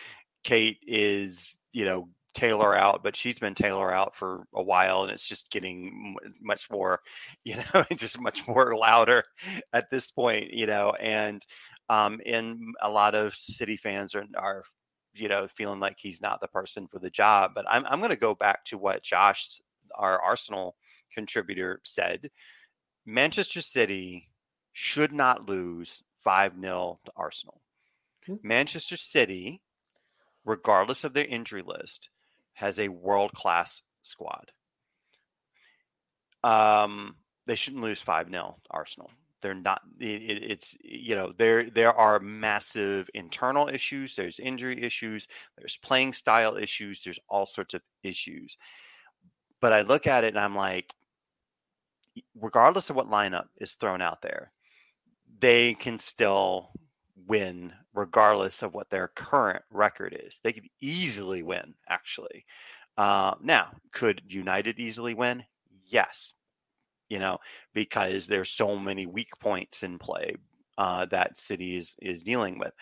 Speaker 1: Kate, is you know Taylor out, but she's been Taylor out for a while, and it's just getting much more, you know, just much more louder at this point, you know, and um, and a lot of City fans are are you know feeling like he's not the person for the job. But I'm I'm going to go back to what Josh, our Arsenal contributor said Manchester City should not lose 5 0 to Arsenal. Mm-hmm. Manchester City, regardless of their injury list, has a world class squad. Um, they shouldn't lose 5 0 Arsenal. They're not, it, it's, you know, there, there are massive internal issues. There's injury issues. There's playing style issues. There's all sorts of issues. But I look at it and I'm like, regardless of what lineup is thrown out there, they can still win regardless of what their current record is. They could easily win, actually. Uh, now, could United easily win? Yes. You know, because there's so many weak points in play uh, that City is is dealing with.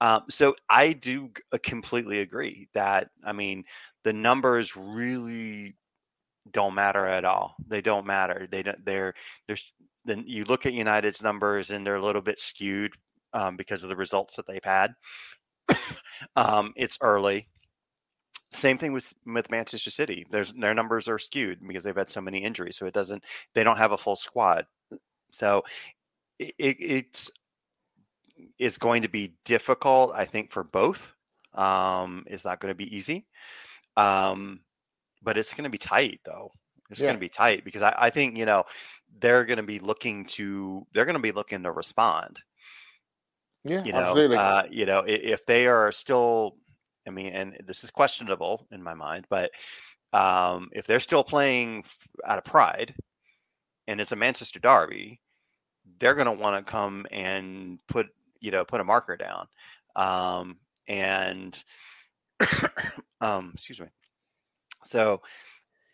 Speaker 1: Um, so I do completely agree that I mean the numbers really don't matter at all. They don't matter. They don't. They're there's then you look at United's numbers and they're a little bit skewed um, because of the results that they've had. um, it's early. Same thing with with Manchester City. There's their numbers are skewed because they've had so many injuries, so it doesn't. They don't have a full squad, so it, it's is going to be difficult. I think for both. Um, it's not going to be easy. Um, but it's going to be tight though. It's yeah. going to be tight because I, I think you know they're going to be looking to they're going to be looking to respond.
Speaker 2: Yeah,
Speaker 1: you know,
Speaker 2: absolutely.
Speaker 1: Uh, you know, if, if they are still, I mean, and this is questionable in my mind, but um, if they're still playing out of pride, and it's a Manchester derby, they're going to want to come and put you know put a marker down, um, and um, excuse me, so,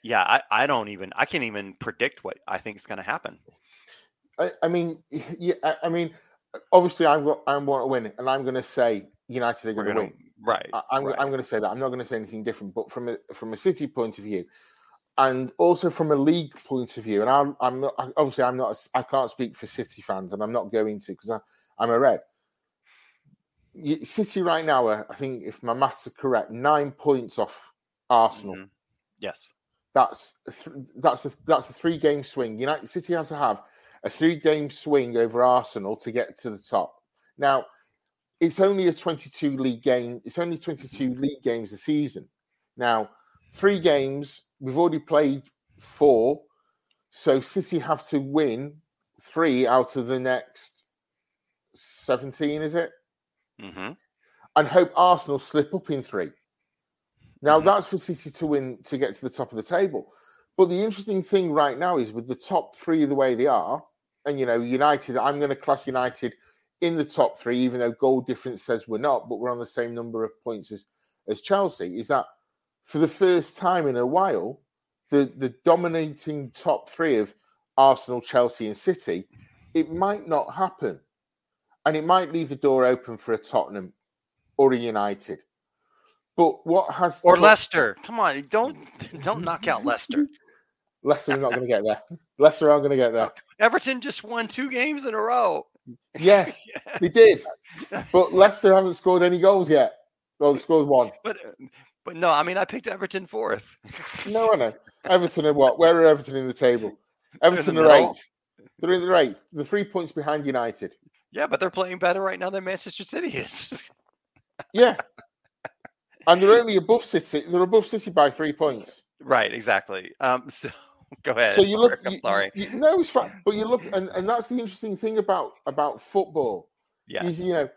Speaker 1: yeah, I, I don't even I can't even predict what I think is going to happen.
Speaker 2: I, I, mean, yeah, I, mean, obviously, I'm I'm want to win, and I'm going to say United are going to win.
Speaker 1: Right.
Speaker 2: I, am
Speaker 1: right.
Speaker 2: I'm going to say that. I'm not going to say anything different. But from a from a City point of view, and also from a league point of view, and I'm I'm not obviously I'm not I can't speak for City fans, and I'm not going to because I'm a red. City right now, are, I think if my maths are correct, nine points off Arsenal. Mm-hmm.
Speaker 1: Yes,
Speaker 2: that's that's a, that's a three game swing. United City has to have a three game swing over Arsenal to get to the top. Now, it's only a 22 league game. It's only 22 league games a season. Now, three games. We've already played four, so City have to win three out of the next 17. Is it?
Speaker 1: Mm-hmm.
Speaker 2: And hope Arsenal slip up in three. Now mm-hmm. that's for City to win to get to the top of the table. But the interesting thing right now is with the top three the way they are, and you know, United, I'm going to class United in the top three, even though goal difference says we're not, but we're on the same number of points as, as Chelsea, is that for the first time in a while, the, the dominating top three of Arsenal, Chelsea, and City, it might not happen. And it might leave the door open for a Tottenham or a United. But what has
Speaker 1: or Leicester? Come on, don't don't knock out Leicester.
Speaker 2: Leicester are not going to get there. Leicester aren't going to get there.
Speaker 1: Everton just won two games in a row.
Speaker 2: Yes, they did. But Leicester haven't scored any goals yet. Well, they scored one.
Speaker 1: But but no, I mean I picked Everton fourth.
Speaker 2: no, I know. Everton are what? Where are Everton in the table? Everton are eighth. They're in the eighth. The three points behind United.
Speaker 1: Yeah, but they're playing better right now than Manchester City is.
Speaker 2: yeah. And they're only above City. They're above City by three points.
Speaker 1: Right, exactly. Um, so go ahead.
Speaker 2: So you look.
Speaker 1: I'm sorry.
Speaker 2: You, no, it's fine. But you look, and, and that's the interesting thing about about football.
Speaker 1: Yeah.
Speaker 2: Is you know,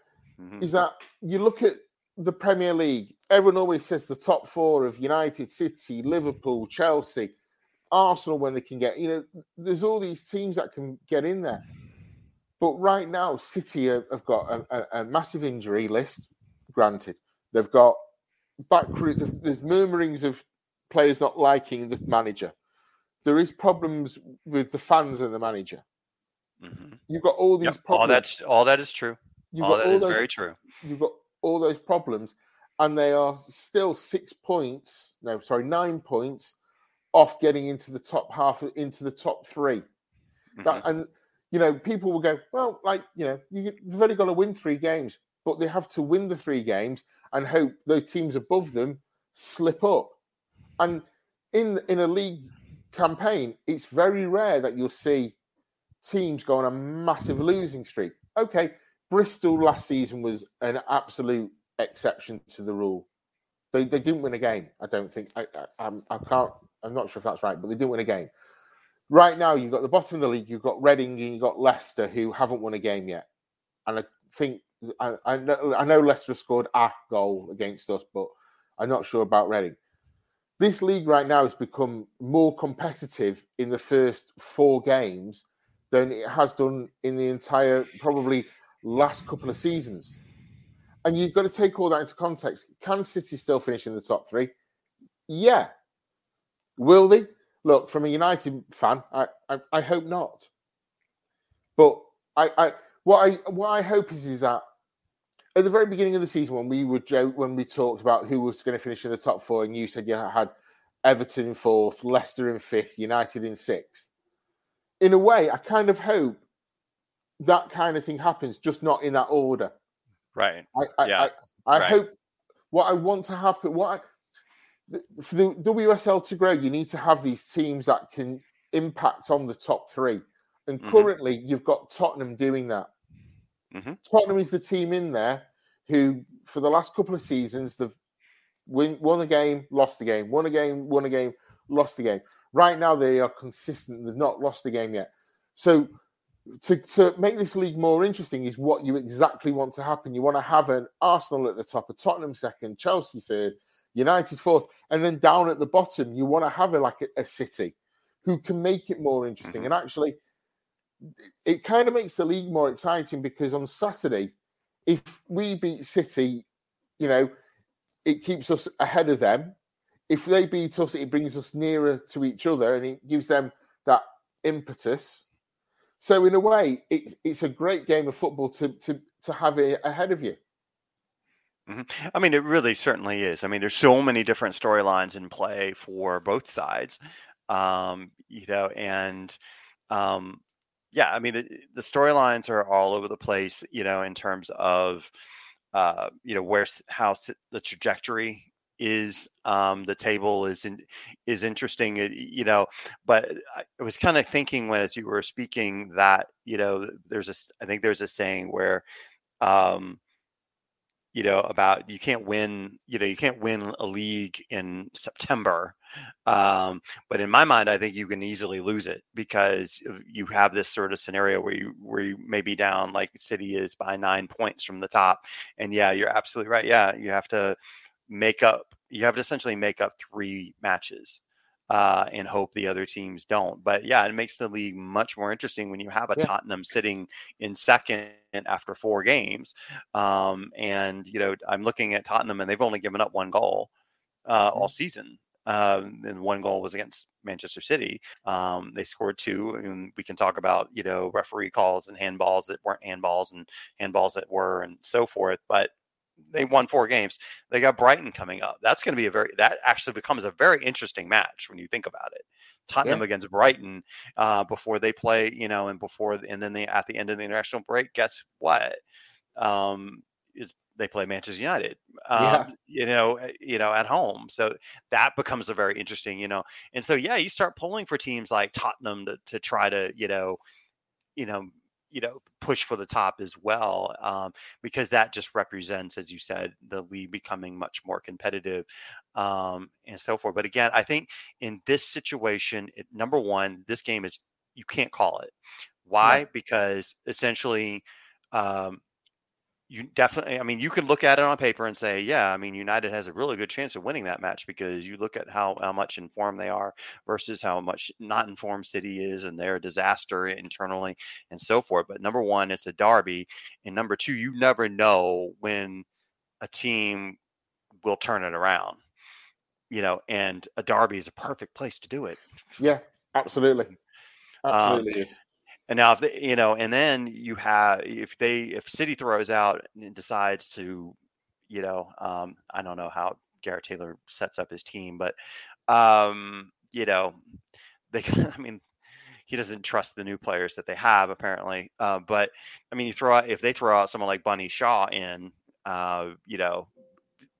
Speaker 2: mm-hmm. is that you look at the Premier League. Everyone always says the top four of United, City, Liverpool, Chelsea, Arsenal when they can get. You know, there's all these teams that can get in there. But right now, City have, have got a, a, a massive injury list. Granted, they've got back. There's murmurings of players not liking the manager. There is problems with the fans and the manager. Mm-hmm. You've got all these yep. problems.
Speaker 1: All that's all that is true. You've all that all is those, very true.
Speaker 2: You've got all those problems, and they are still six points. No, sorry, nine points off getting into the top half, into the top 3 mm-hmm. That, and you know, people will go, well, like you know, you, you've only got to win three games, but they have to win the three games and hope those teams above them slip up. And in in a league campaign, it's very rare that you'll see teams go on a massive losing streak. Okay, Bristol last season was an absolute exception to the rule. They, they didn't win a game. I don't think. I, I, I can't. I'm not sure if that's right, but they didn't win a game. Right now, you've got the bottom of the league. You've got Reading and you've got Leicester, who haven't won a game yet. And I think I, I know I know Leicester scored a goal against us, but I'm not sure about Reading this league right now has become more competitive in the first four games than it has done in the entire probably last couple of seasons. And you've got to take all that into context. Can City still finish in the top three? Yeah. Will they? Look, from a United fan, I, I, I hope not. But I, I what I what I hope is is that at the very beginning of the season when we were joke when we talked about who was going to finish in the top four, and you said you had Everton in fourth, Leicester in fifth, United in sixth. In a way, I kind of hope that kind of thing happens, just not in that order.
Speaker 1: Right.
Speaker 2: I, I, yeah. I, I right. hope what I want to happen. What I, for the WSL to grow, you need to have these teams that can impact on the top three. And mm-hmm. currently, you've got Tottenham doing that. Mm-hmm. Tottenham is the team in there who, for the last couple of seasons, they've win, won a game, lost a game, won a game, won a game, lost a game. Right now, they are consistent. They've not lost a game yet. So, to, to make this league more interesting is what you exactly want to happen. You want to have an Arsenal at the top, a Tottenham second, Chelsea third, United fourth, and then down at the bottom, you want to have a, like a, a City who can make it more interesting. Mm-hmm. And actually, it kind of makes the league more exciting because on Saturday, if we beat City, you know, it keeps us ahead of them. If they beat us, it brings us nearer to each other and it gives them that impetus. So in a way, it, it's a great game of football to to to have it ahead of you.
Speaker 1: Mm-hmm. I mean, it really certainly is. I mean, there's so many different storylines in play for both sides, um, you know, and um, yeah, I mean, it, the storylines are all over the place, you know, in terms of, uh, you know, where's how the trajectory is um, the table is in, is interesting you know but i was kind of thinking when as you were speaking that you know there's a i think there's a saying where um, you know about you can't win you know you can't win a league in september um, but in my mind i think you can easily lose it because you have this sort of scenario where you where you may be down like city is by nine points from the top and yeah you're absolutely right yeah you have to make up you have to essentially make up three matches uh, and hope the other teams don't. But yeah, it makes the league much more interesting when you have a yeah. Tottenham sitting in second after four games. Um, and you know, I'm looking at Tottenham, and they've only given up one goal uh, all mm-hmm. season. Um, and one goal was against Manchester City. Um, they scored two, and we can talk about you know referee calls and handballs that weren't handballs and handballs that were, and so forth. But they won four games. They got Brighton coming up. That's going to be a very that actually becomes a very interesting match when you think about it. Tottenham yeah. against Brighton uh, before they play, you know, and before and then they at the end of the international break. Guess what? Um, they play Manchester United, um, yeah. you know, eh, you know, at home. So that becomes a very interesting, you know, and so yeah, you start pulling for teams like Tottenham to to try to, you know, you know, you know push for the top as well um, because that just represents as you said the league becoming much more competitive um, and so forth. But again i think in this situation it, number one this game is you can't call it. Why? Yeah. because essentially um, you definitely i mean you can look at it on paper and say yeah i mean united has a really good chance of winning that match because you look at how, how much informed they are versus how much not informed city is and they're a disaster internally and so forth. But number one it's a derby and number two you never know when a team will turn it around you know and a derby is a perfect place to do it.
Speaker 2: Yeah absolutely. Um, absolutely um,
Speaker 1: and now, if they, you know, and then you have if they if City throws out and decides to, you know, um, I don't know how Gareth Taylor sets up his team, but um, you know, they, I mean, he doesn't trust the new players that they have apparently. Uh, but I mean, you throw out if they throw out someone like Bunny Shaw in, uh, you know,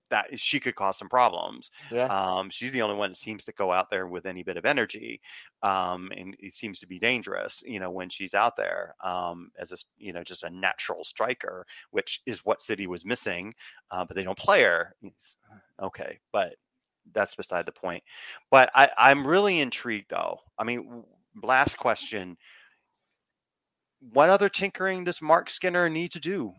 Speaker 1: that she could cause some problems. Yeah. Um, she's the only one that seems to go out there with any bit of energy, um, and it seems to be dangerous. You know, when she's out there um, as a you know just a natural striker, which is what City was missing, uh, but they don't play her. Okay, but that's beside the point. But I, I'm really intrigued though. I mean, last question. What other tinkering does Marc Skinner need to do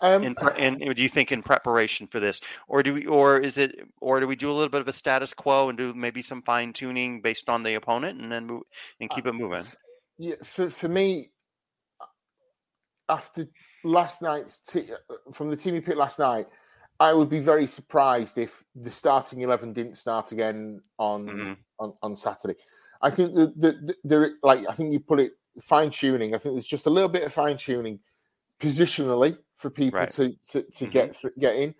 Speaker 1: um, in, in, do you think in preparation for this, or do we, or is it, or do we do a little bit of a status quo and do maybe some fine tuning based on the opponent, and then move and keep uh, it moving?
Speaker 2: Yeah, for for me, after last night's t- uh, from the team you picked last night, I would be very surprised if the starting eleven didn't start again on mm-hmm. on, on Saturday. I think the, the, the, like I think you put it fine tuning. I think there's just a little bit of fine tuning positionally for people right. to to, to mm-hmm. get get in.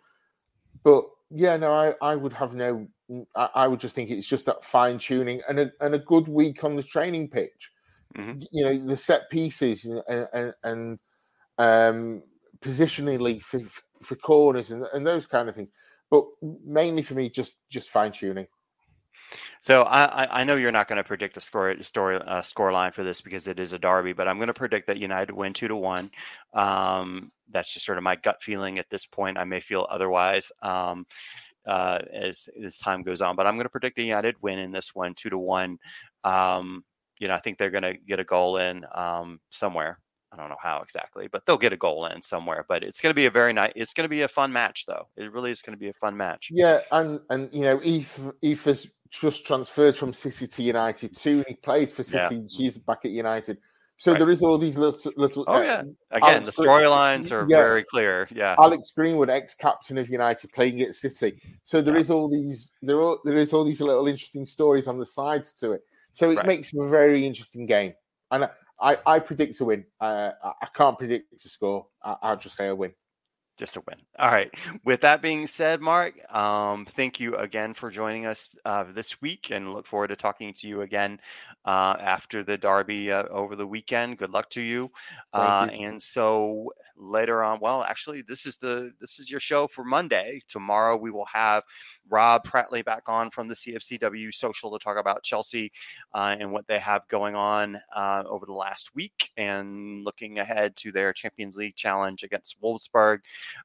Speaker 2: But yeah, no, I, I would have no. I, I would just think it's just that fine tuning and a and a good week on the training pitch. Mm-hmm. You know, the set pieces and and, and um, positionally for for corners and, and those kind of things. But mainly for me, just just fine tuning.
Speaker 1: So I, I know you're not going to predict a score story uh, score line for this because it is a derby, but I'm going to predict that United win two to one. Um, that's just sort of my gut feeling at this point. I may feel otherwise um, uh, as as time goes on, but I'm going to predict a United win in this one, two to one. Um, you know, I think they're going to get a goal in um, somewhere. I don't know how exactly, but they'll get a goal in somewhere. But it's going to be a very nice. It's going to be a fun match, though. It really is going to be a fun match.
Speaker 2: Yeah, and and you know, Eve has just transferred from City to United too. He played for City. Yeah. She's back at United. So right. there is all these little little.
Speaker 1: Oh uh, yeah, again, Alex the storylines are yeah. very clear. Yeah,
Speaker 2: Alex Greenwood, ex-captain of United, playing at City. So there yeah. is all these there are there is all these little interesting stories on the sides to it. So it right. makes a very interesting game. And I, I predict a win. Uh, I can't predict a score. I, will just say a win.
Speaker 1: Just a win. All right. With that being said, Mark, um, thank you again for joining us uh, this week and look forward to talking to you again uh, after the Derby uh, over the weekend. Good luck to you. Uh, you. And so later on, well, actually, this is the this is your show for Monday. Tomorrow we will have Rob Prattley back on from the CFCW Social to talk about Chelsea uh, and what they have going on uh, over the last week and looking ahead to their Champions League challenge against Wolfsburg.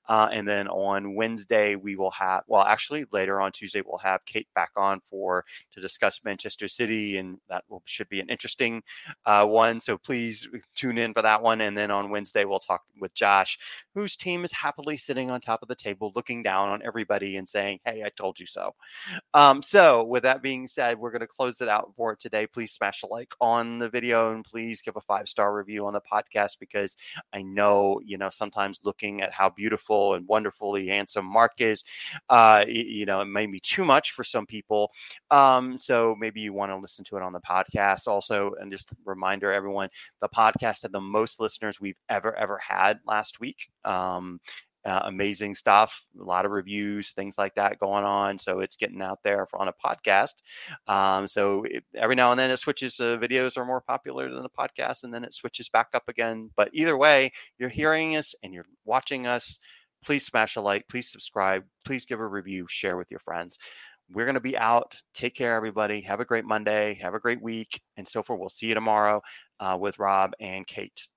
Speaker 1: Uh, and then on Wednesday, we will have, well, actually, later on Tuesday, we'll have Kate back on for to discuss Manchester City. And that will, should be an interesting uh, one. So please tune in for that one. And then on Wednesday, we'll talk with Josh, whose team is happily sitting on top of the table, looking down on everybody and saying, Hey, I told you so. Um, so, with that being said, we're going to close it out for today. Please smash a like on the video and please give a five star review on the podcast because I know, you know, sometimes looking at how beautiful and wonderfully handsome Mark is, uh, you know, it may be too much for some people. Um, so, maybe you want to listen to it on the podcast also. And just reminder, everyone, the podcast had the most listeners we've ever, ever had last week. Um, uh, amazing stuff, a lot of reviews, things like that going on. So it's getting out there on a podcast. Um, so it, every now and then it switches. Uh, videos are more popular than the podcast, and then it switches back up again. But either way, you're hearing us and you're watching us. Please smash a like. Please subscribe. Please give a review. Share with your friends. We're going to be out. Take care, everybody. Have a great Monday. Have a great week, and so forth. We'll see you tomorrow uh, with Rob and Kate.